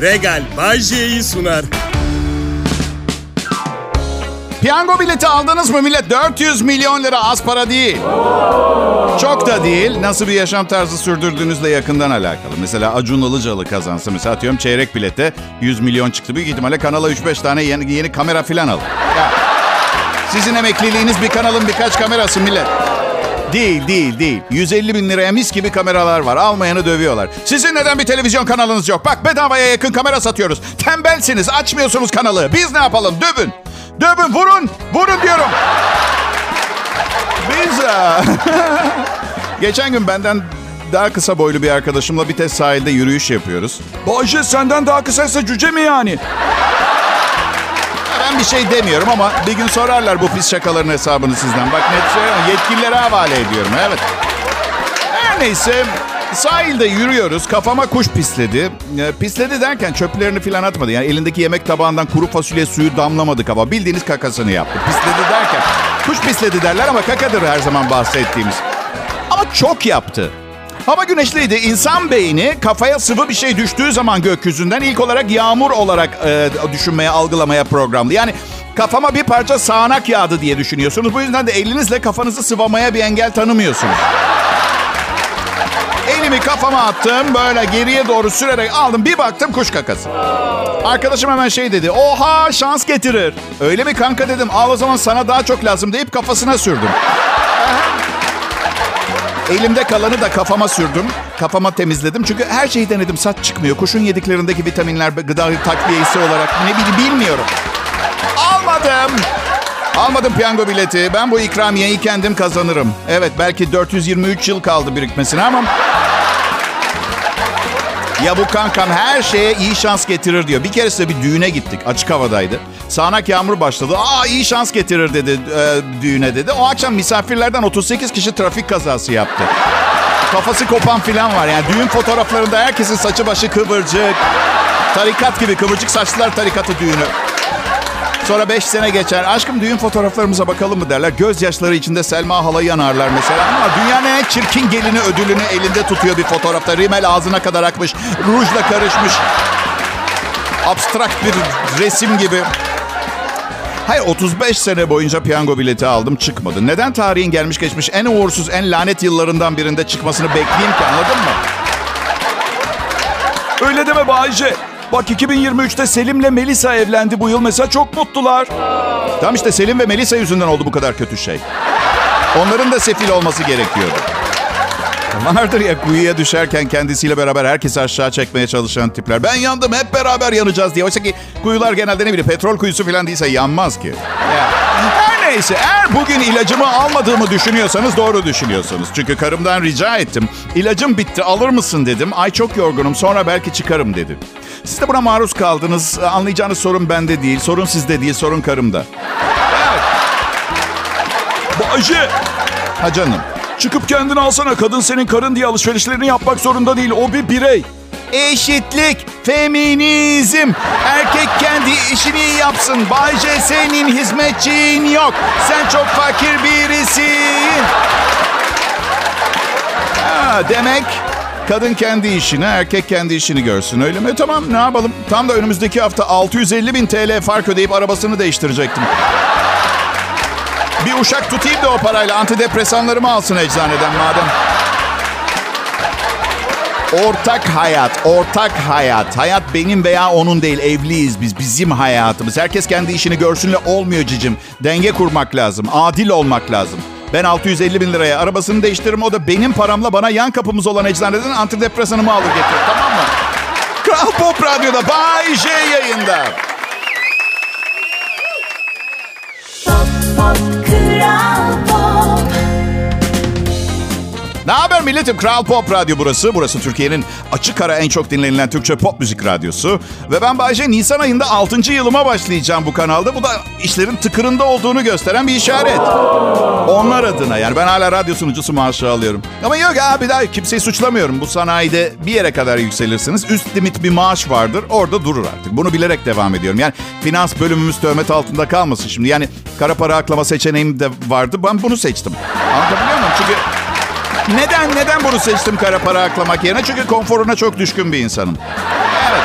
Regal Bajje'yi sunar. Piyango bileti aldınız mı millet? 400 milyon lira az para değil. Çok da değil. Nasıl bir yaşam tarzı sürdürdüğünüzle yakından alakalı. Mesela Acun Ilıcalı kazansa mesela atıyorum çeyrek bilete 100 milyon çıktı. Büyük ihtimalle kanala 3-5 tane yeni, yeni kamera falan al. Ya, sizin emekliliğiniz bir kanalın birkaç kamerası millet. Değil, değil, değil. 150 bin liraya mis gibi kameralar var. Almayanı dövüyorlar. Sizin neden bir televizyon kanalınız yok? Bak bedavaya yakın kamera satıyoruz. Tembelsiniz, açmıyorsunuz kanalı. Biz ne yapalım? Dövün. Dövün, vurun. Vurun diyorum. Biz... e, Geçen gün benden daha kısa boylu bir arkadaşımla bir test sahilde yürüyüş yapıyoruz. Bayce senden daha kısaysa cüce mi yani? Ben bir şey demiyorum ama bir gün sorarlar bu pis şakaların hesabını sizden. Bak net söylüyorum yetkililere havale ediyorum evet. Her neyse sahilde yürüyoruz. Kafama kuş pisledi. E, pisledi derken çöplerini falan atmadı. Yani elindeki yemek tabağından kuru fasulye suyu damlamadı kafa. Bildiğiniz kakasını yaptı. Pisledi derken kuş pisledi derler ama kakadır her zaman bahsettiğimiz. Ama çok yaptı. Hava güneşliydi. İnsan beyni kafaya sıvı bir şey düştüğü zaman gökyüzünden ilk olarak yağmur olarak e, düşünmeye, algılamaya programlı. Yani kafama bir parça sağanak yağdı diye düşünüyorsunuz. Bu yüzden de elinizle kafanızı sıvamaya bir engel tanımıyorsunuz. Elimi kafama attım. Böyle geriye doğru sürerek aldım. Bir baktım kuş kakası. Arkadaşım hemen şey dedi. Oha şans getirir. Öyle mi kanka dedim. Al o zaman sana daha çok lazım deyip kafasına sürdüm. Elimde kalanı da kafama sürdüm. Kafama temizledim. Çünkü her şeyi denedim. Saç çıkmıyor. Kuşun yediklerindeki vitaminler gıda takviyesi olarak ne bileyim bilmiyorum. Almadım. Almadım piyango bileti. Ben bu ikramiyeyi kendim kazanırım. Evet belki 423 yıl kaldı birikmesine ama... Ya bu kankam her şeye iyi şans getirir diyor. Bir keresinde bir düğüne gittik. Açık havadaydı. Sağanak yağmur başladı. Aa iyi şans getirir dedi e, düğüne dedi. O akşam misafirlerden 38 kişi trafik kazası yaptı. Kafası kopan filan var. Yani düğün fotoğraflarında herkesin saçı başı kıvırcık. Tarikat gibi kıvırcık saçlılar tarikatı düğünü. Sonra 5 sene geçer. Aşkım düğün fotoğraflarımıza bakalım mı derler. Gözyaşları içinde Selma halayı yanarlar mesela. Ama dünyanın en çirkin gelini ödülünü elinde tutuyor bir fotoğrafta. Rimel ağzına kadar akmış. Rujla karışmış. Abstrakt bir resim gibi. Hayır 35 sene boyunca piyango bileti aldım çıkmadı. Neden tarihin gelmiş geçmiş en uğursuz en lanet yıllarından birinde çıkmasını bekleyeyim ki anladın mı? Öyle deme Bayce. Bak 2023'te Selim'le Melisa evlendi bu yıl mesela çok mutlular. Tam işte Selim ve Melisa yüzünden oldu bu kadar kötü şey. Onların da sefil olması gerekiyordu. Vardır ya kuyuya düşerken kendisiyle beraber herkesi aşağı çekmeye çalışan tipler. Ben yandım hep beraber yanacağız diye. Oysa ki kuyular genelde ne bileyim petrol kuyusu falan değilse yanmaz ki. Ya. Her neyse eğer bugün ilacımı almadığımı düşünüyorsanız doğru düşünüyorsunuz. Çünkü karımdan rica ettim. İlacım bitti alır mısın dedim. Ay çok yorgunum sonra belki çıkarım dedi. Siz de buna maruz kaldınız. Anlayacağınız sorun bende değil. Sorun sizde değil sorun karımda. Bayce Ha canım. Çıkıp kendini alsana. Kadın senin karın diye alışverişlerini yapmak zorunda değil. O bir birey. Eşitlik, feminizm. Erkek kendi işini yapsın. Bayce senin hizmetçin yok. Sen çok fakir birisin. Ha, demek kadın kendi işini, erkek kendi işini görsün öyle mi? Tamam ne yapalım? Tam da önümüzdeki hafta 650 bin TL fark ödeyip arabasını değiştirecektim. Bir uşak tutayım da o parayla antidepresanlarımı alsın eczaneden madem. Ortak hayat, ortak hayat. Hayat benim veya onun değil. Evliyiz biz. Bizim hayatımız. Herkes kendi işini görsünle olmuyor cicim. Denge kurmak lazım. Adil olmak lazım. Ben 650 bin liraya arabasını değiştiririm. O da benim paramla bana yan kapımız olan eczaneden antidepresanımı alır getirir. Tamam mı? Kral Pop Radyo'da Bay J yayında. Ne haber milletim? Kral Pop Radyo burası. Burası Türkiye'nin açık ara en çok dinlenilen Türkçe pop müzik radyosu. Ve ben Bayce Nisan ayında 6. yılıma başlayacağım bu kanalda. Bu da işlerin tıkırında olduğunu gösteren bir işaret. Onlar adına yani ben hala radyo sunucusu maaşı alıyorum. Ama yok abi daha kimseyi suçlamıyorum. Bu sanayide bir yere kadar yükselirsiniz. Üst limit bir maaş vardır. Orada durur artık. Bunu bilerek devam ediyorum. Yani finans bölümümüz töhmet altında kalmasın şimdi. Yani kara para aklama seçeneğim de vardı. Ben bunu seçtim. Anlatabiliyor muyum? Çünkü neden neden bunu seçtim kara para aklamak yerine? Çünkü konforuna çok düşkün bir insanım. Evet.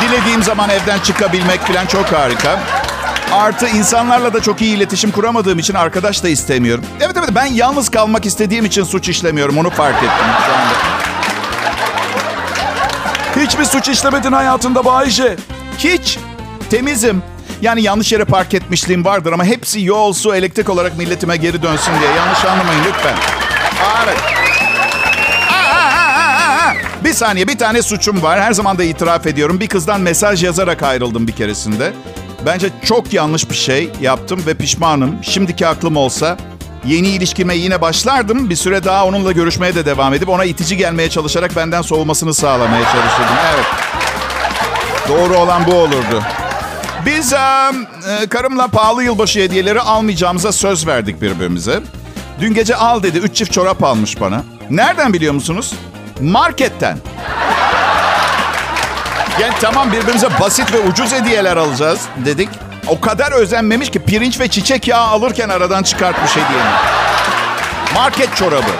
dilediğim zaman evden çıkabilmek falan çok harika. Artı insanlarla da çok iyi iletişim kuramadığım için arkadaş da istemiyorum. Evet evet ben yalnız kalmak istediğim için suç işlemiyorum onu fark ettim şu anda. Hiçbir suç işlemedin hayatında Bayce. Hiç. Temizim. Yani yanlış yere park etmişliğim vardır ama hepsi yol, su, elektrik olarak milletime geri dönsün diye. Yanlış anlamayın lütfen. Evet. Bir saniye bir tane suçum var. Her zaman da itiraf ediyorum. Bir kızdan mesaj yazarak ayrıldım bir keresinde. Bence çok yanlış bir şey yaptım ve pişmanım. Şimdiki aklım olsa yeni ilişkime yine başlardım. Bir süre daha onunla görüşmeye de devam edip ona itici gelmeye çalışarak benden soğumasını sağlamaya çalışırdım. Evet. Doğru olan bu olurdu. Biz e, e, karımla pahalı yılbaşı hediyeleri almayacağımıza söz verdik birbirimize. Dün gece al dedi. Üç çift çorap almış bana. Nereden biliyor musunuz? Marketten. Yani tamam birbirimize basit ve ucuz hediyeler alacağız dedik. O kadar özenmemiş ki pirinç ve çiçek yağı alırken aradan çıkartmış hediyeni. Market çorabı.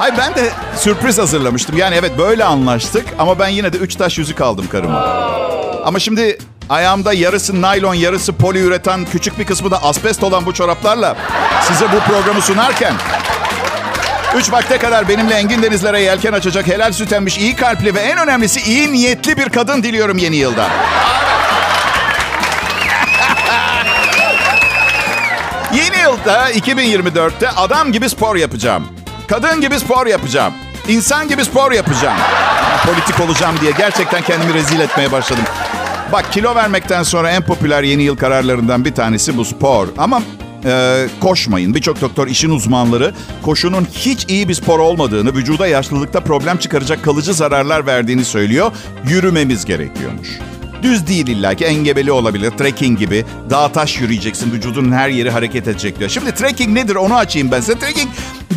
Ay ben de sürpriz hazırlamıştım. Yani evet böyle anlaştık ama ben yine de üç taş yüzük aldım karıma. Ama şimdi ayağımda yarısı naylon, yarısı poliüretan, küçük bir kısmı da asbest olan bu çoraplarla size bu programı sunarken Üç vakte kadar benimle engin denizlere yelken açacak helal süt emmiş, iyi kalpli ve en önemlisi iyi niyetli bir kadın diliyorum yeni yılda. yeni yılda 2024'te adam gibi spor yapacağım. Kadın gibi spor yapacağım. İnsan gibi spor yapacağım. Politik olacağım diye gerçekten kendimi rezil etmeye başladım. Bak kilo vermekten sonra en popüler yeni yıl kararlarından bir tanesi bu spor. Ama e, koşmayın. Birçok doktor işin uzmanları koşunun hiç iyi bir spor olmadığını, vücuda yaşlılıkta problem çıkaracak kalıcı zararlar verdiğini söylüyor. Yürümemiz gerekiyormuş. Düz değil illa ki engebeli olabilir. Trekking gibi. Dağ taş yürüyeceksin. Vücudun her yeri hareket edecek diyor. Şimdi trekking nedir onu açayım ben size. Trekking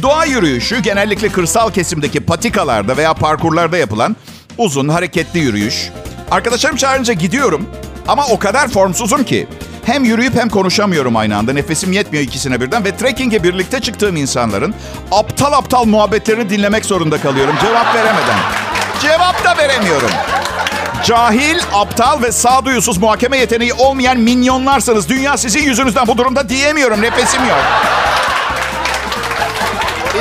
doğa yürüyüşü genellikle kırsal kesimdeki patikalarda veya parkurlarda yapılan uzun hareketli yürüyüş. Arkadaşlarım çağırınca gidiyorum ama o kadar formsuzum ki hem yürüyüp hem konuşamıyorum aynı anda. Nefesim yetmiyor ikisine birden ve trekking'e birlikte çıktığım insanların aptal aptal muhabbetlerini dinlemek zorunda kalıyorum cevap veremeden. Cevap da veremiyorum. Cahil, aptal ve sağduyusuz muhakeme yeteneği olmayan minyonlarsınız. Dünya sizin yüzünüzden bu durumda diyemiyorum. Nefesim yok.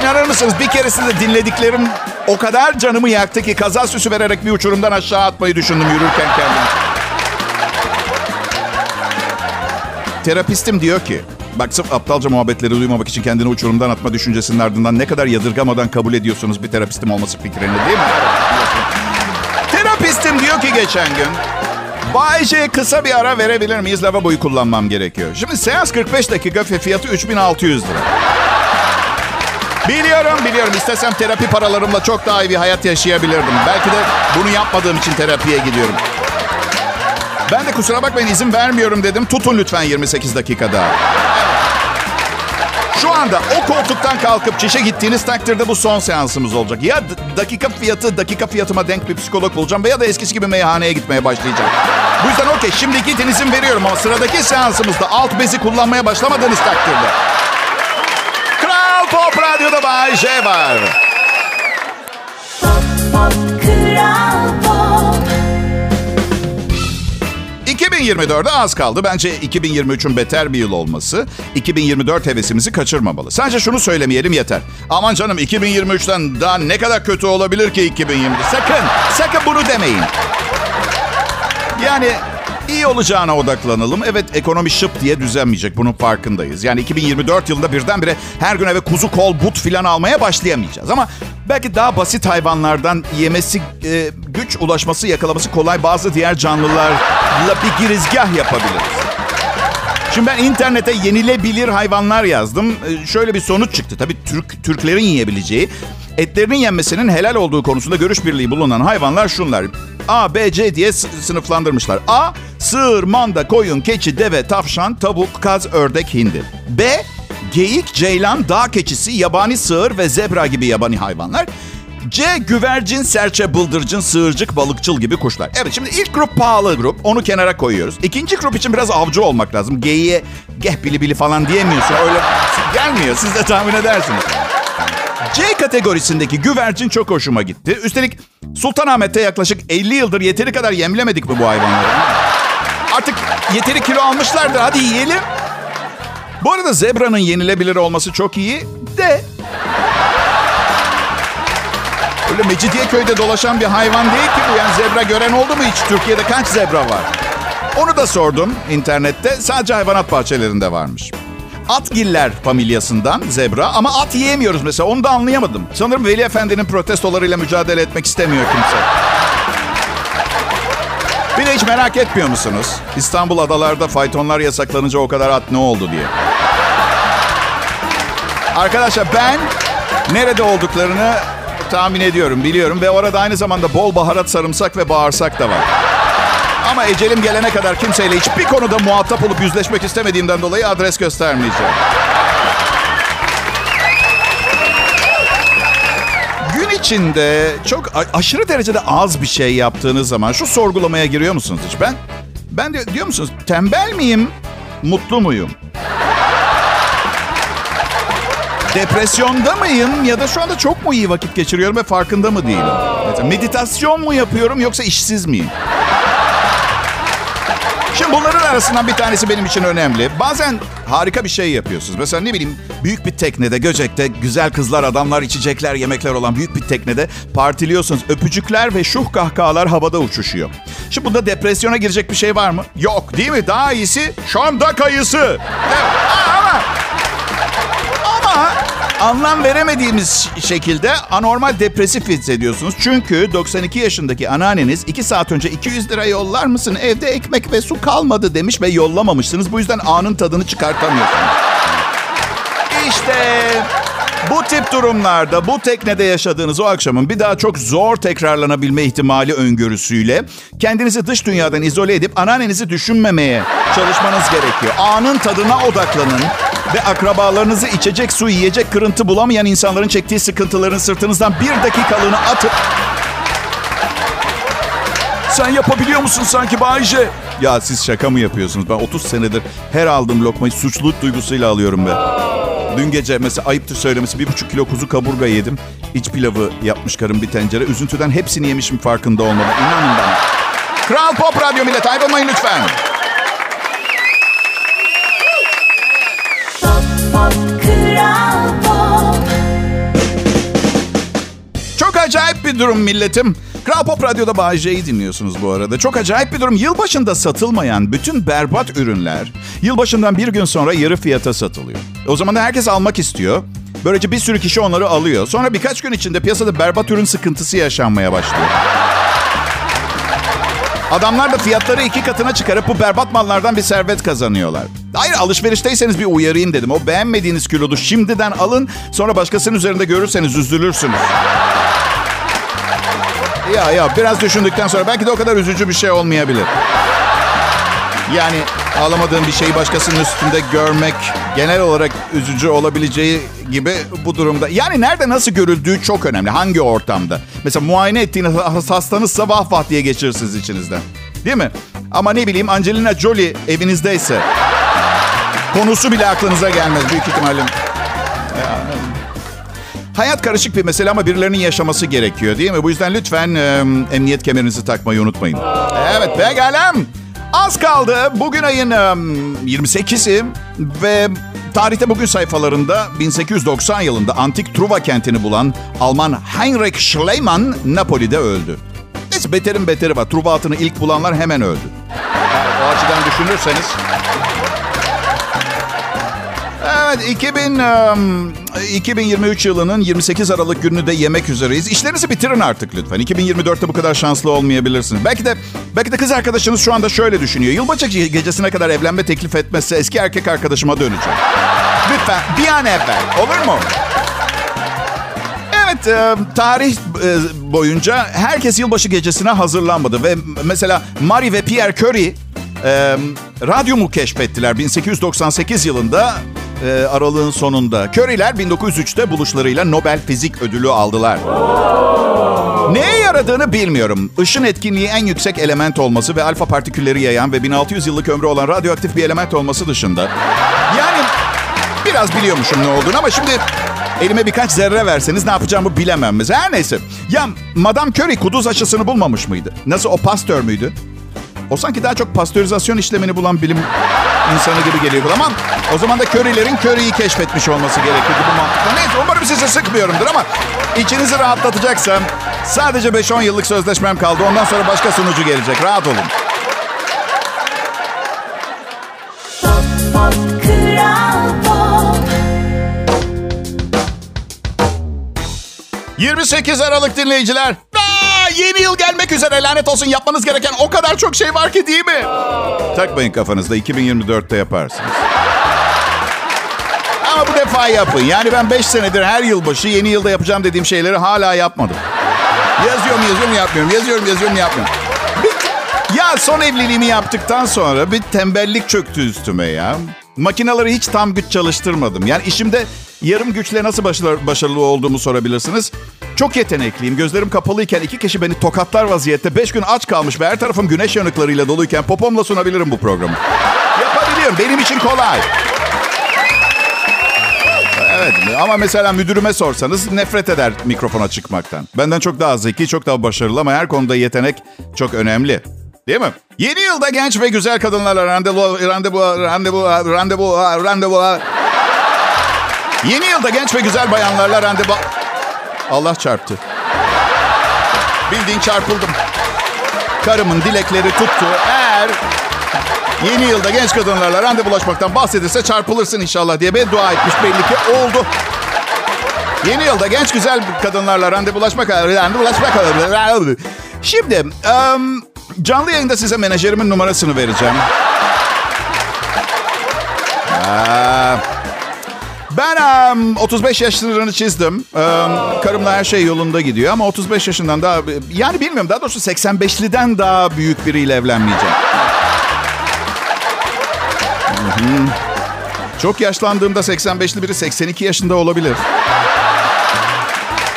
İnanır mısınız bir keresinde dinlediklerim o kadar canımı yaktı ki kaza süsü vererek bir uçurumdan aşağı atmayı düşündüm yürürken kendim. Terapistim diyor ki, bak sırf aptalca muhabbetleri duymamak için kendini uçurumdan atma düşüncesinin ardından ne kadar yadırgamadan kabul ediyorsunuz bir terapistim olması fikrini değil mi? Terapistim diyor ki geçen gün, Bay J'ye kısa bir ara verebilir miyiz? Lavaboyu kullanmam gerekiyor. Şimdi seans 45 dakika ve fiyatı 3600 lira. Biliyorum biliyorum. İstesem terapi paralarımla çok daha iyi bir hayat yaşayabilirdim. Belki de bunu yapmadığım için terapiye gidiyorum. Ben de kusura bakmayın izin vermiyorum dedim. Tutun lütfen 28 dakikada. Şu anda o koltuktan kalkıp çişe gittiğiniz takdirde bu son seansımız olacak. Ya dakika fiyatı dakika fiyatıma denk bir psikolog bulacağım veya da eskisi gibi meyhaneye gitmeye başlayacağım. Bu yüzden okey şimdi gidin izin veriyorum ama sıradaki seansımızda alt bezi kullanmaya başlamadığınız takdirde. Kral Pop Radyo'da Bay J var. Pop, pop, Kral 2024'e az kaldı. Bence 2023'ün beter bir yıl olması 2024 hevesimizi kaçırmamalı. Sadece şunu söylemeyelim yeter. Aman canım 2023'ten daha ne kadar kötü olabilir ki 2020'de? Sakın, sakın bunu demeyin. Yani iyi olacağına odaklanalım. Evet ekonomi şıp diye düzenmeyecek. Bunun farkındayız. Yani 2024 yılında birdenbire her gün eve kuzu kol but filan almaya başlayamayacağız. Ama belki daha basit hayvanlardan yemesi e, güç ulaşması yakalaması kolay bazı diğer canlılarla bir girizgah yapabiliriz. Şimdi ben internete yenilebilir hayvanlar yazdım. Ee, Şöyle bir sonuç çıktı. Tabii Türk Türklerin yiyebileceği, etlerinin yenmesinin helal olduğu konusunda görüş birliği bulunan hayvanlar şunlar. A, B, C diye sınıflandırmışlar. A, sığır, manda, koyun, keçi, deve, tavşan, tavuk, kaz, ördek, hindi. B, geyik, ceylan, dağ keçisi, yabani sığır ve zebra gibi yabani hayvanlar. C. Güvercin, serçe, bıldırcın, sığırcık, balıkçıl gibi kuşlar. Evet şimdi ilk grup pahalı grup. Onu kenara koyuyoruz. İkinci grup için biraz avcı olmak lazım. Geyiğe geh bili bili falan diyemiyorsun. Öyle gelmiyor. Siz de tahmin edersiniz. C kategorisindeki güvercin çok hoşuma gitti. Üstelik Sultanahmet'te yaklaşık 50 yıldır yeteri kadar yemlemedik mi bu hayvanları? Artık yeteri kilo almışlardır. Hadi yiyelim. Bu arada zebranın yenilebilir olması çok iyi de... Öyle Mecidiyeköy'de dolaşan bir hayvan değil ki bu. Yani zebra gören oldu mu hiç? Türkiye'de kaç zebra var? Onu da sordum internette. Sadece hayvanat bahçelerinde varmış. Atgiller familyasından zebra ama at yiyemiyoruz mesela. Onu da anlayamadım. Sanırım Veli Efendi'nin protestolarıyla mücadele etmek istemiyor kimse. Bir de hiç merak etmiyor musunuz? İstanbul adalarda faytonlar yasaklanınca o kadar at ne oldu diye. Arkadaşlar ben nerede olduklarını tahmin ediyorum, biliyorum. Ve orada aynı zamanda bol baharat, sarımsak ve bağırsak da var. Ama ecelim gelene kadar kimseyle hiçbir konuda muhatap olup yüzleşmek istemediğimden dolayı adres göstermeyeceğim. Gün içinde çok aşırı derecede az bir şey yaptığınız zaman şu sorgulamaya giriyor musunuz hiç? Ben ben de diyor musunuz tembel miyim? Mutlu muyum? Depresyonda mıyım ya da şu anda çok mu iyi vakit geçiriyorum ve farkında mı değilim? Mesela meditasyon mu yapıyorum yoksa işsiz miyim? Şimdi bunların arasından bir tanesi benim için önemli. Bazen harika bir şey yapıyorsunuz. Mesela ne bileyim büyük bir teknede, Göcek'te güzel kızlar, adamlar, içecekler, yemekler olan büyük bir teknede partiliyorsunuz. Öpücükler ve şuh kahkahalar havada uçuşuyor. Şimdi bunda depresyona girecek bir şey var mı? Yok değil mi? Daha iyisi Şam'da kayısı. Evet. Anlam veremediğimiz şekilde anormal depresif hissediyorsunuz. Çünkü 92 yaşındaki anneanneniz 2 saat önce 200 lira yollar mısın? Evde ekmek ve su kalmadı demiş ve yollamamışsınız. Bu yüzden anın tadını çıkartamıyorsunuz. İşte bu tip durumlarda bu teknede yaşadığınız o akşamın bir daha çok zor tekrarlanabilme ihtimali öngörüsüyle kendinizi dış dünyadan izole edip anneannenizi düşünmemeye çalışmanız gerekiyor. Anın tadına odaklanın ve akrabalarınızı içecek su, yiyecek kırıntı bulamayan insanların çektiği sıkıntıların sırtınızdan bir dakikalığını atıp Sen yapabiliyor musun sanki Bayce? ya siz şaka mı yapıyorsunuz? Ben 30 senedir her aldığım lokmayı suçluluk duygusuyla alıyorum be. Dün gece mesela ayıptır söylemesi bir buçuk kilo kuzu kaburga yedim. İç pilavı yapmış karım bir tencere. Üzüntüden hepsini yemişim farkında olmadan. İnanın bana. Kral Pop Radyo millet ayrılmayın lütfen. Bir durum milletim. Kral Pop Radyo'da J'yi dinliyorsunuz bu arada. Çok acayip bir durum. Yılbaşında satılmayan bütün berbat ürünler yılbaşından bir gün sonra yarı fiyata satılıyor. O zaman da herkes almak istiyor. Böylece bir sürü kişi onları alıyor. Sonra birkaç gün içinde piyasada berbat ürün sıkıntısı yaşanmaya başlıyor. Adamlar da fiyatları iki katına çıkarıp bu berbat mallardan bir servet kazanıyorlar. Hayır alışverişteyseniz bir uyarayım dedim. O beğenmediğiniz kilodu şimdiden alın. Sonra başkasının üzerinde görürseniz üzülürsünüz. Ya ya biraz düşündükten sonra belki de o kadar üzücü bir şey olmayabilir. Yani alamadığın bir şeyi başkasının üstünde görmek genel olarak üzücü olabileceği gibi bu durumda. Yani nerede nasıl görüldüğü çok önemli. Hangi ortamda? Mesela muayene ettiğiniz hastanız vah vah diye geçirirsiniz içinizden. Değil mi? Ama ne bileyim Angelina Jolie evinizdeyse konusu bile aklınıza gelmez büyük ihtimalle. Hayat karışık bir mesele ama birilerinin yaşaması gerekiyor değil mi? Bu yüzden lütfen e, emniyet kemerinizi takmayı unutmayın. Evet pekala. Az kaldı. Bugün ayın e, 28'i ve tarihte bugün sayfalarında 1890 yılında antik Truva kentini bulan Alman Heinrich Schliemann Napoli'de öldü. Neyse beterin beteri var. Truva atını ilk bulanlar hemen öldü. Evet, o açıdan düşünürseniz Evet 2000, um, 2023 yılının 28 Aralık gününü de yemek üzereyiz. İşlerinizi bitirin artık lütfen. 2024'te bu kadar şanslı olmayabilirsiniz. Belki de belki de kız arkadaşınız şu anda şöyle düşünüyor. Yılbaşı gecesine kadar evlenme teklif etmezse eski erkek arkadaşıma döneceğim. Lütfen bir an evvel olur mu? Evet, e, tarih e, boyunca herkes yılbaşı gecesine hazırlanmadı ve mesela Marie ve Pierre Curie e, radyumu keşfettiler 1898 yılında e, aralığın sonunda. Curie'ler 1903'te buluşlarıyla Nobel Fizik Ödülü aldılar. Neye yaradığını bilmiyorum. Işın etkinliği en yüksek element olması ve alfa partikülleri yayan ve 1600 yıllık ömrü olan radyoaktif bir element olması dışında. Yani biraz biliyormuşum ne olduğunu ama şimdi Elime birkaç zerre verseniz ne yapacağımı bilemem. Her neyse. Ya Madame Curie kuduz aşısını bulmamış mıydı? Nasıl o pastör müydü? O sanki daha çok pastörizasyon işlemini bulan bilim insanı gibi geliyor. Ama o zaman da Curie'lerin Curie'yi keşfetmiş olması gerekiyordu bu mantıkla. Neyse umarım sizi sıkmıyorumdur ama içinizi rahatlatacaksam sadece 5-10 yıllık sözleşmem kaldı. Ondan sonra başka sunucu gelecek. Rahat olun. Pop Pop Kral Pop 28 Aralık dinleyiciler. Aa, yeni yıl gelmek üzere lanet olsun yapmanız gereken o kadar çok şey var ki değil mi? Takmayın kafanızda 2024'te yaparsınız. Ama bu defa yapın. Yani ben 5 senedir her yılbaşı yeni yılda yapacağım dediğim şeyleri hala yapmadım. Yazıyorum yazıyorum yapmıyorum. Yazıyorum yazıyorum yapmıyorum. Ya son evliliğimi yaptıktan sonra bir tembellik çöktü üstüme ya. Makinaları hiç tam güç çalıştırmadım. Yani işimde yarım güçle nasıl başarılı, başarılı olduğumu sorabilirsiniz. Çok yetenekliyim. Gözlerim kapalıyken iki kişi beni tokatlar vaziyette beş gün aç kalmış ve her tarafım güneş yanıklarıyla doluyken popomla sunabilirim bu programı. Yapabiliyorum. Benim için kolay. Evet ama mesela müdürüme sorsanız nefret eder mikrofona çıkmaktan. Benden çok daha zeki, çok daha başarılı ama her konuda yetenek çok önemli. Değil mi? Yeni yılda genç ve güzel kadınlarla randevu, randevu, randevu, randevu, randevu. Yeni yılda genç ve güzel bayanlarla randevu... Allah çarptı. Bildiğin çarpıldım. Karımın dilekleri tuttu. Eğer Yeni yılda genç kadınlarla randevulaşmaktan bahsedilse çarpılırsın inşallah diye beddua etmiş belli ki oldu. Yeni yılda genç güzel kadınlarla randevulaşmak, randevulaşmak. Şimdi em, canlı yayında size menajerimin numarasını vereceğim. Aa, ben em, 35 yaş çizdim. Em, karımla her şey yolunda gidiyor ama 35 yaşından daha... Yani bilmiyorum daha doğrusu 85'liden daha büyük biriyle evlenmeyeceğim. Çok yaşlandığımda 85'li biri 82 yaşında olabilir.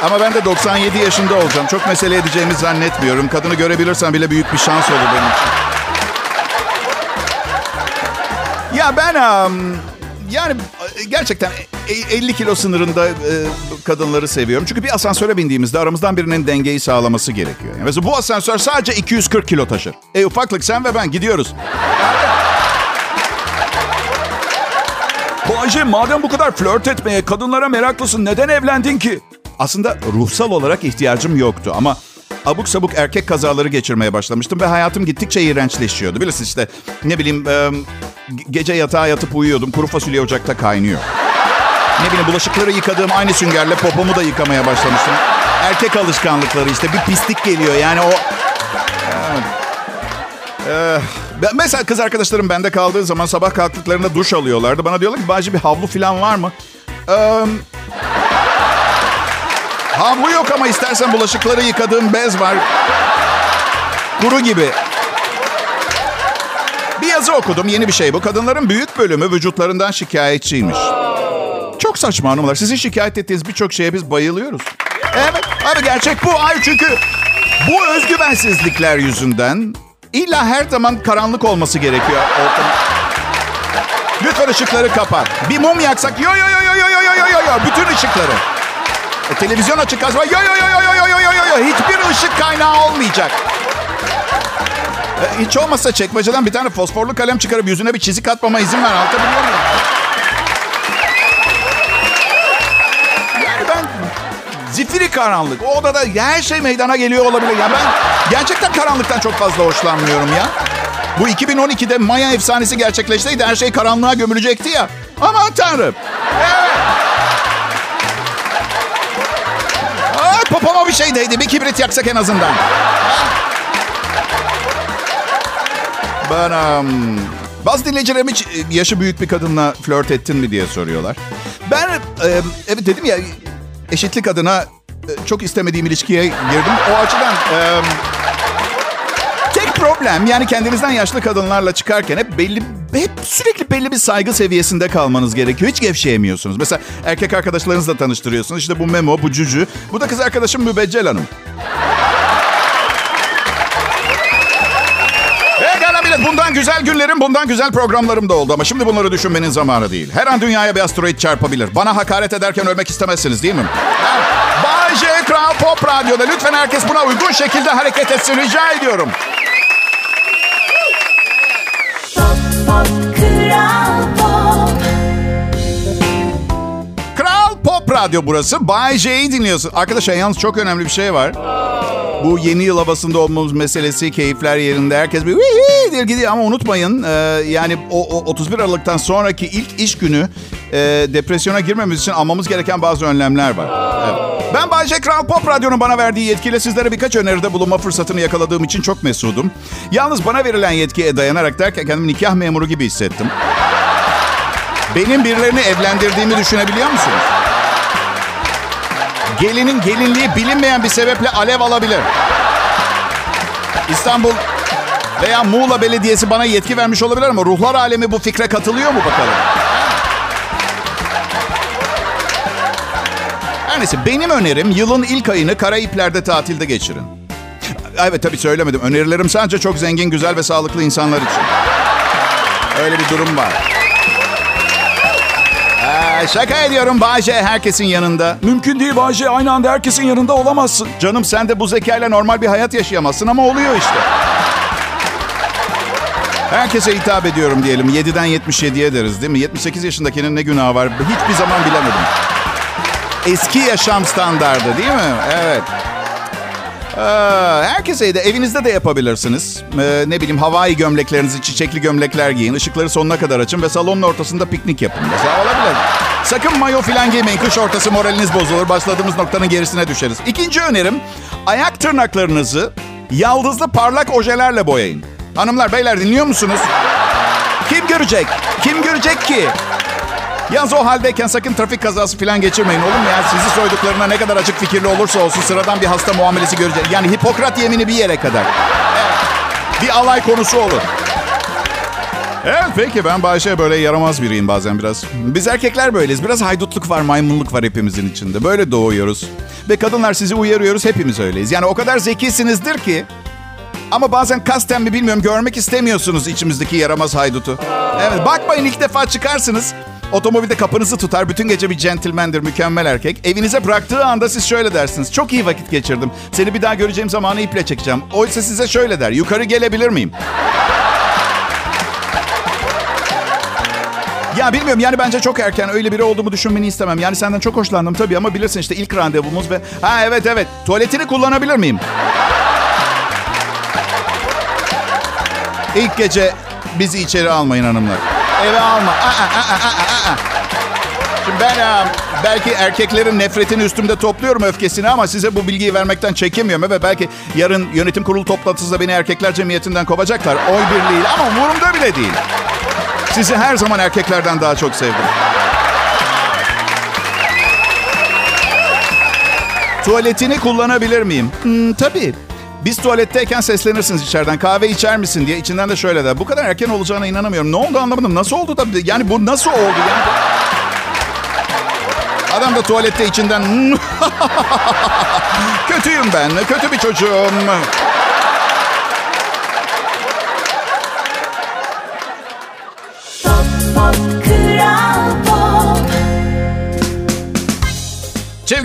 Ama ben de 97 yaşında olacağım. Çok mesele edeceğimi zannetmiyorum. Kadını görebilirsem bile büyük bir şans olur benim için. Ya ben am, yani gerçekten e- 50 kilo sınırında e, kadınları seviyorum. Çünkü bir asansöre bindiğimizde aramızdan birinin dengeyi sağlaması gerekiyor. Yani mesela bu asansör sadece 240 kilo taşır. E ufaklık sen ve ben gidiyoruz. Bayce madem bu kadar flört etmeye, kadınlara meraklısın neden evlendin ki? Aslında ruhsal olarak ihtiyacım yoktu ama abuk sabuk erkek kazaları geçirmeye başlamıştım ve hayatım gittikçe iğrençleşiyordu. Bilirsiniz işte ne bileyim gece yatağa yatıp uyuyordum. Kuru fasulye ocakta kaynıyor. Ne bileyim bulaşıkları yıkadığım aynı süngerle popomu da yıkamaya başlamıştım. Erkek alışkanlıkları işte bir pislik geliyor yani o... Ee, mesela kız arkadaşlarım bende kaldığı zaman sabah kalktıklarında duş alıyorlardı. Bana diyorlar ki Bacı bir havlu falan var mı? Ee, havlu yok ama istersen bulaşıkları yıkadığım bez var. Kuru gibi. Bir yazı okudum yeni bir şey bu. Kadınların büyük bölümü vücutlarından şikayetçiymiş. Çok saçma hanımlar. Sizin şikayet ettiğiniz birçok şeye biz bayılıyoruz. Evet abi gerçek bu. Ay çünkü bu özgüvensizlikler yüzünden illa her zaman karanlık olması gerekiyor. ortam. Lütfen ışıkları kapat. Bir mum yaksak yo yo yo yo yo yo yo yo yo bütün ışıkları. E, televizyon açık kalsın. Yo yo yo yo yo yo yo yo. Hiçbir ışık kaynağı olmayacak. E, hiç olmazsa çekmeceden bir tane fosforlu kalem çıkarıp yüzüne bir çizik atmama izin ver. Anlatabiliyor muyum? Yani ben zifiri karanlık. O odada her şey meydana geliyor olabilir. Ya ben gerçekten karanlıktan çok fazla hoşlanmıyorum ya. Bu 2012'de Maya efsanesi gerçekleşseydi her şey karanlığa gömülecekti ya. Ama tanrım. Popoma bir şey değdi. Bir kibrit yaksak en azından. Ben um, bazı dinleyicilerim hiç e, yaşı büyük bir kadınla flört ettin mi diye soruyorlar. Ben e, evet dedim ya eşitlik adına e, çok istemediğim ilişkiye girdim. O açıdan e, tek problem yani kendinizden yaşlı kadınlarla çıkarken hep belli hep sürekli belli bir saygı seviyesinde kalmanız gerekiyor. Hiç gevşeyemiyorsunuz. Mesela erkek arkadaşlarınızla tanıştırıyorsunuz. İşte bu Memo, bu Cücü. Bu da kız arkadaşım Mübeccel Hanım. Bile bundan güzel günlerim, bundan güzel programlarım da oldu ama şimdi bunları düşünmenin zamanı değil. Her an dünyaya bir asteroid çarpabilir. Bana hakaret ederken ölmek istemezsiniz değil mi? Ha, Bay J. Kral Pop Radyo'da lütfen herkes buna uygun şekilde hareket etsin rica ediyorum. Radyo burası. Bay J'yi dinliyorsun. Arkadaşlar yalnız çok önemli bir şey var. Bu yeni yıl havasında olmamız meselesi, keyifler yerinde. Herkes bir diye gidiyor ama unutmayın. e, yani o, o 31 Aralık'tan sonraki ilk iş günü e, depresyona girmemiz için almamız gereken bazı önlemler var. Evet. Ben Bay J. Kral Pop Radyo'nun bana verdiği yetkiyle sizlere birkaç öneride bulunma fırsatını yakaladığım için çok mesudum. Yalnız bana verilen yetkiye dayanarak derken kendimi nikah memuru gibi hissettim. Benim birilerini evlendirdiğimi düşünebiliyor musunuz? Gelinin gelinliği bilinmeyen bir sebeple alev alabilir. İstanbul veya Muğla Belediyesi bana yetki vermiş olabilir ama ruhlar alemi bu fikre katılıyor mu bakalım? Her neyse benim önerim yılın ilk ayını Karayipler'de tatilde geçirin. Evet tabii söylemedim. Önerilerim sadece çok zengin, güzel ve sağlıklı insanlar için. Öyle bir durum var. Şaka ediyorum Bahçe herkesin yanında. Mümkün değil Bayce. Aynı anda herkesin yanında olamazsın. Canım sen de bu zekayla normal bir hayat yaşayamazsın ama oluyor işte. Herkese hitap ediyorum diyelim. 7'den 77'ye deriz değil mi? 78 yaşındakinin ne günahı var? Hiçbir zaman bilemedim. Eski yaşam standardı değil mi? Evet. Ee, herkese de evinizde de yapabilirsiniz. Ee, ne bileyim havai gömleklerinizi, çiçekli gömlekler giyin. ışıkları sonuna kadar açın ve salonun ortasında piknik yapın. Mesela olabilir. Sakın mayo falan giymeyin. Kış ortası moraliniz bozulur. Başladığımız noktanın gerisine düşeriz. İkinci önerim ayak tırnaklarınızı yaldızlı parlak ojelerle boyayın. Hanımlar beyler dinliyor musunuz? Kim görecek? Kim görecek ki? Yalnız o haldeyken sakın trafik kazası falan geçirmeyin olur mu? Yani sizi soyduklarına ne kadar açık fikirli olursa olsun sıradan bir hasta muamelesi görecek. Yani Hipokrat yemini bir yere kadar. Evet. Bir alay konusu olur. Evet peki ben Bayşe böyle yaramaz biriyim bazen biraz. Biz erkekler böyleyiz. Biraz haydutluk var, maymunluk var hepimizin içinde. Böyle doğuyoruz. Ve kadınlar sizi uyarıyoruz hepimiz öyleyiz. Yani o kadar zekisinizdir ki ama bazen kasten mi bilmiyorum görmek istemiyorsunuz içimizdeki yaramaz haydutu. Evet bakmayın ilk defa çıkarsınız. Otomobilde kapınızı tutar. Bütün gece bir centilmendir, mükemmel erkek. Evinize bıraktığı anda siz şöyle dersiniz. Çok iyi vakit geçirdim. Seni bir daha göreceğim zamanı iple çekeceğim. Oysa size şöyle der. Yukarı gelebilir miyim? Ya bilmiyorum yani bence çok erken öyle biri olduğumu düşünmeni istemem. Yani senden çok hoşlandım tabii ama bilirsin işte ilk randevumuz ve... Ha evet evet tuvaletini kullanabilir miyim? İlk gece bizi içeri almayın hanımlar. Eve alma. Aa, aa, aa, aa. Şimdi ben e, belki erkeklerin nefretini üstümde topluyorum öfkesini ama size bu bilgiyi vermekten çekinmiyorum. Ve belki yarın yönetim kurulu toplantısında beni erkekler cemiyetinden kovacaklar. Oy birliğiyle ama umurumda bile değil. Sizi her zaman erkeklerden daha çok sevdim. Tuvaletini kullanabilir miyim? Hmm, tabii. Biz tuvaletteyken seslenirsiniz içeriden. Kahve içer misin diye. İçinden de şöyle der. Bu kadar erken olacağına inanamıyorum. Ne oldu anlamadım. Nasıl oldu da? Yani bu nasıl oldu? Yani... Adam da tuvalette içinden... Kötüyüm ben. Kötü bir çocuğum.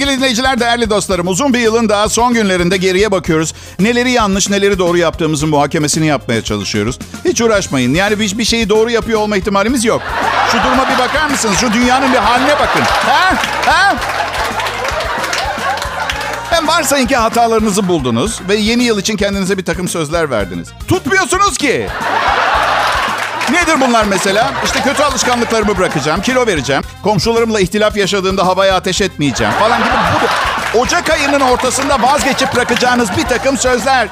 Sevgili dinleyiciler, değerli dostlarım. Uzun bir yılın daha son günlerinde geriye bakıyoruz. Neleri yanlış, neleri doğru yaptığımızın muhakemesini yapmaya çalışıyoruz. Hiç uğraşmayın. Yani hiçbir şeyi doğru yapıyor olma ihtimalimiz yok. Şu duruma bir bakar mısınız? Şu dünyanın bir haline bakın. Ha? Ha? Hem varsayın ki hatalarınızı buldunuz ve yeni yıl için kendinize bir takım sözler verdiniz. Tutmuyorsunuz ki. Nedir bunlar mesela? İşte kötü alışkanlıklarımı bırakacağım, kilo vereceğim, komşularımla ihtilaf yaşadığımda havaya ateş etmeyeceğim falan gibi. Bu, Ocak ayının ortasında vazgeçip bırakacağınız bir takım sözler.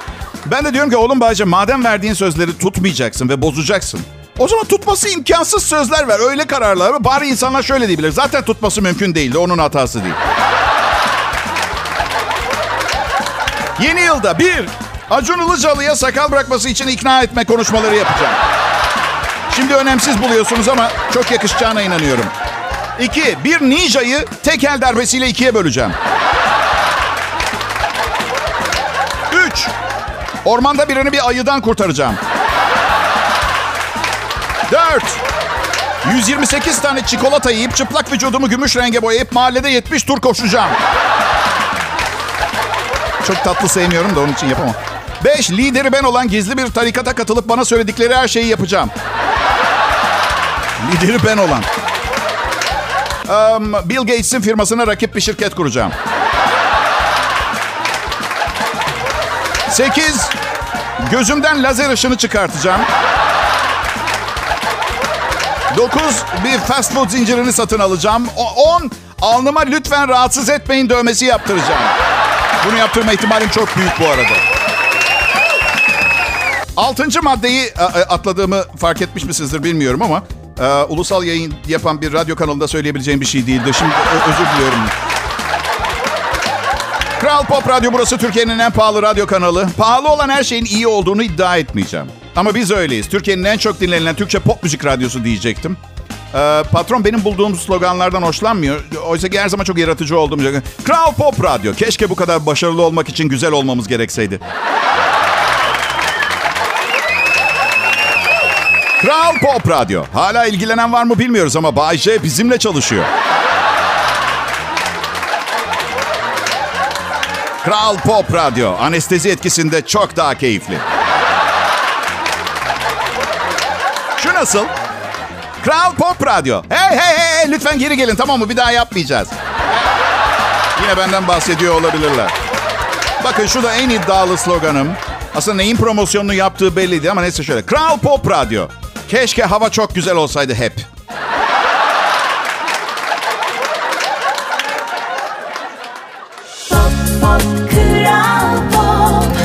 Ben de diyorum ki oğlum Bayca madem verdiğin sözleri tutmayacaksın ve bozacaksın. O zaman tutması imkansız sözler ver. Öyle kararlar. Bari insanlar şöyle diyebilir. Zaten tutması mümkün değildi. Onun hatası değil. Yeni yılda bir, Acun Ilıcalı'ya sakal bırakması için ikna etme konuşmaları yapacağım. Şimdi önemsiz buluyorsunuz ama çok yakışacağına inanıyorum. İki, bir ninjayı tek el darbesiyle ikiye böleceğim. Üç, ormanda birini bir ayıdan kurtaracağım. 4. 128 tane çikolata yiyip çıplak vücudumu gümüş renge boyayıp mahallede 70 tur koşacağım. Çok tatlı sevmiyorum da onun için yapamam. 5. Lideri ben olan gizli bir tarikata katılıp bana söyledikleri her şeyi yapacağım. Lideri ben olan. Um, Bill Gates'in firmasına rakip bir şirket kuracağım. 8. Gözümden lazer ışını çıkartacağım. 9. Bir fast food zincirini satın alacağım. 10. Alnıma lütfen rahatsız etmeyin dövmesi yaptıracağım. Bunu yaptırma ihtimalim çok büyük bu arada. Altıncı maddeyi atladığımı fark etmiş misinizdir bilmiyorum ama e, ulusal yayın yapan bir radyo kanalında söyleyebileceğim bir şey değildi. Şimdi özür diliyorum. Kral Pop Radyo burası Türkiye'nin en pahalı radyo kanalı. Pahalı olan her şeyin iyi olduğunu iddia etmeyeceğim. Ama biz öyleyiz. Türkiye'nin en çok dinlenilen Türkçe pop müzik radyosu diyecektim. Ee, patron benim bulduğum sloganlardan hoşlanmıyor. Oysa ki her zaman çok yaratıcı için. Kral Pop Radyo. Keşke bu kadar başarılı olmak için güzel olmamız gerekseydi. Kral Pop Radyo. Hala ilgilenen var mı bilmiyoruz ama Bay J bizimle çalışıyor. Kral Pop Radyo. Anestezi etkisinde çok daha keyifli. Şu nasıl? Kral Pop Radyo. Hey hey hey lütfen geri gelin tamam mı? Bir daha yapmayacağız. Yine benden bahsediyor olabilirler. Bakın şu da en iddialı sloganım. Aslında neyin promosyonunu yaptığı belliydi ama neyse şöyle. Kral Pop Radyo. Keşke hava çok güzel olsaydı hep. Pop pop kral pop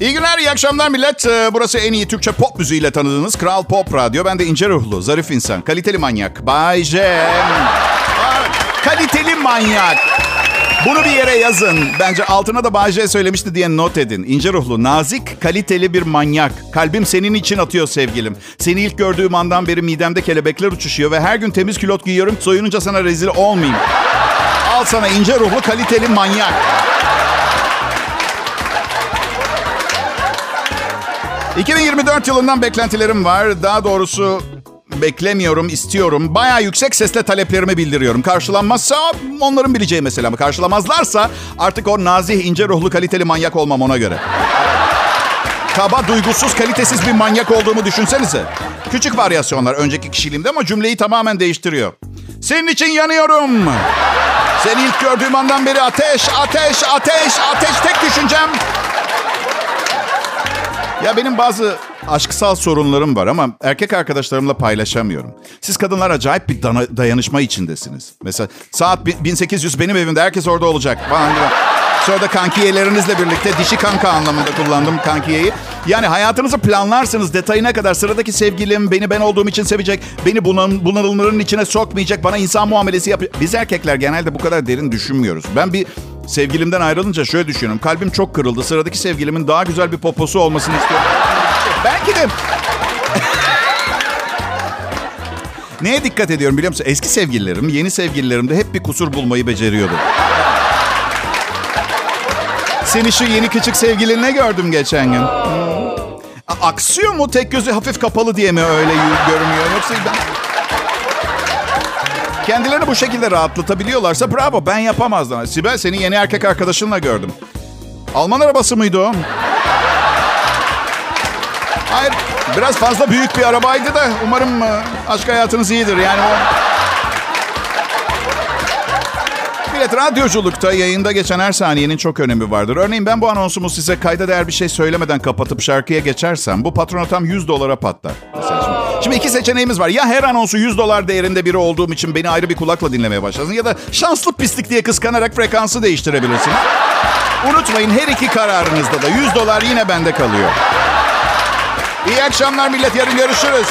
İyi günler, iyi akşamlar millet. Ee, Burası en iyi Türkçe pop müziğiyle tanıdığınız Kral Pop Radyo. Ben de ince ruhlu, zarif insan, kaliteli manyak. Bay J. Kaliteli manyak. Bunu bir yere yazın. Bence altına da J söylemişti diye not edin. İnce ruhlu, nazik, kaliteli bir manyak. Kalbim senin için atıyor sevgilim. Seni ilk gördüğüm andan beri midemde kelebekler uçuşuyor ve her gün temiz külot giyiyorum. Soyununca sana rezil olmayayım. Al sana ince ruhlu, kaliteli manyak. 2024 yılından beklentilerim var. Daha doğrusu beklemiyorum, istiyorum. Bayağı yüksek sesle taleplerimi bildiriyorum. Karşılanmazsa onların bileceği mesele ama karşılamazlarsa artık o nazih, ince ruhlu, kaliteli manyak olmam ona göre. Kaba, duygusuz, kalitesiz bir manyak olduğumu düşünsenize. Küçük varyasyonlar önceki kişiliğimde ama cümleyi tamamen değiştiriyor. Senin için yanıyorum. Seni ilk gördüğüm andan beri ateş, ateş, ateş, ateş tek düşüncem ya benim bazı aşksal sorunlarım var ama erkek arkadaşlarımla paylaşamıyorum. Siz kadınlar acayip bir dana- dayanışma içindesiniz. Mesela saat bi- 1800 benim evimde herkes orada olacak. Falan gibi. Sonra da kankiyelerinizle birlikte dişi kanka anlamında kullandım kankiyeyi. Yani hayatınızı planlarsınız detayına kadar. Sıradaki sevgilim beni ben olduğum için sevecek. Beni bunan, bunalımların içine sokmayacak. Bana insan muamelesi yapıyor. Biz erkekler genelde bu kadar derin düşünmüyoruz. Ben bir sevgilimden ayrılınca şöyle düşünüyorum. Kalbim çok kırıldı. Sıradaki sevgilimin daha güzel bir poposu olmasını istiyorum. Belki de... Neye dikkat ediyorum biliyor musun? Eski sevgililerim, yeni sevgililerimde hep bir kusur bulmayı beceriyordu. Seni şu yeni küçük sevgilinle gördüm geçen gün. Aksıyor mu? Tek gözü hafif kapalı diye mi öyle görünüyor? Yoksa ben... Kendilerini bu şekilde rahatlatabiliyorlarsa bravo ben yapamazdım. Sibel seni yeni erkek arkadaşınla gördüm. Alman arabası mıydı o? Hayır biraz fazla büyük bir arabaydı da umarım e, aşk hayatınız iyidir. Yani o... Millet radyoculukta yayında geçen her saniyenin çok önemi vardır. Örneğin ben bu anonsumu size kayda değer bir şey söylemeden kapatıp şarkıya geçersem bu patrona tam 100 dolara patlar. Mesela şimdi, iki seçeneğimiz var. Ya her anonsu 100 dolar değerinde biri olduğum için beni ayrı bir kulakla dinlemeye başlasın ya da şanslı pislik diye kıskanarak frekansı değiştirebilirsiniz. Unutmayın her iki kararınızda da 100 dolar yine bende kalıyor. İyi akşamlar millet yarın görüşürüz.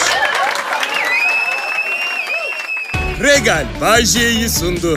Regal Bay J'yi sundu.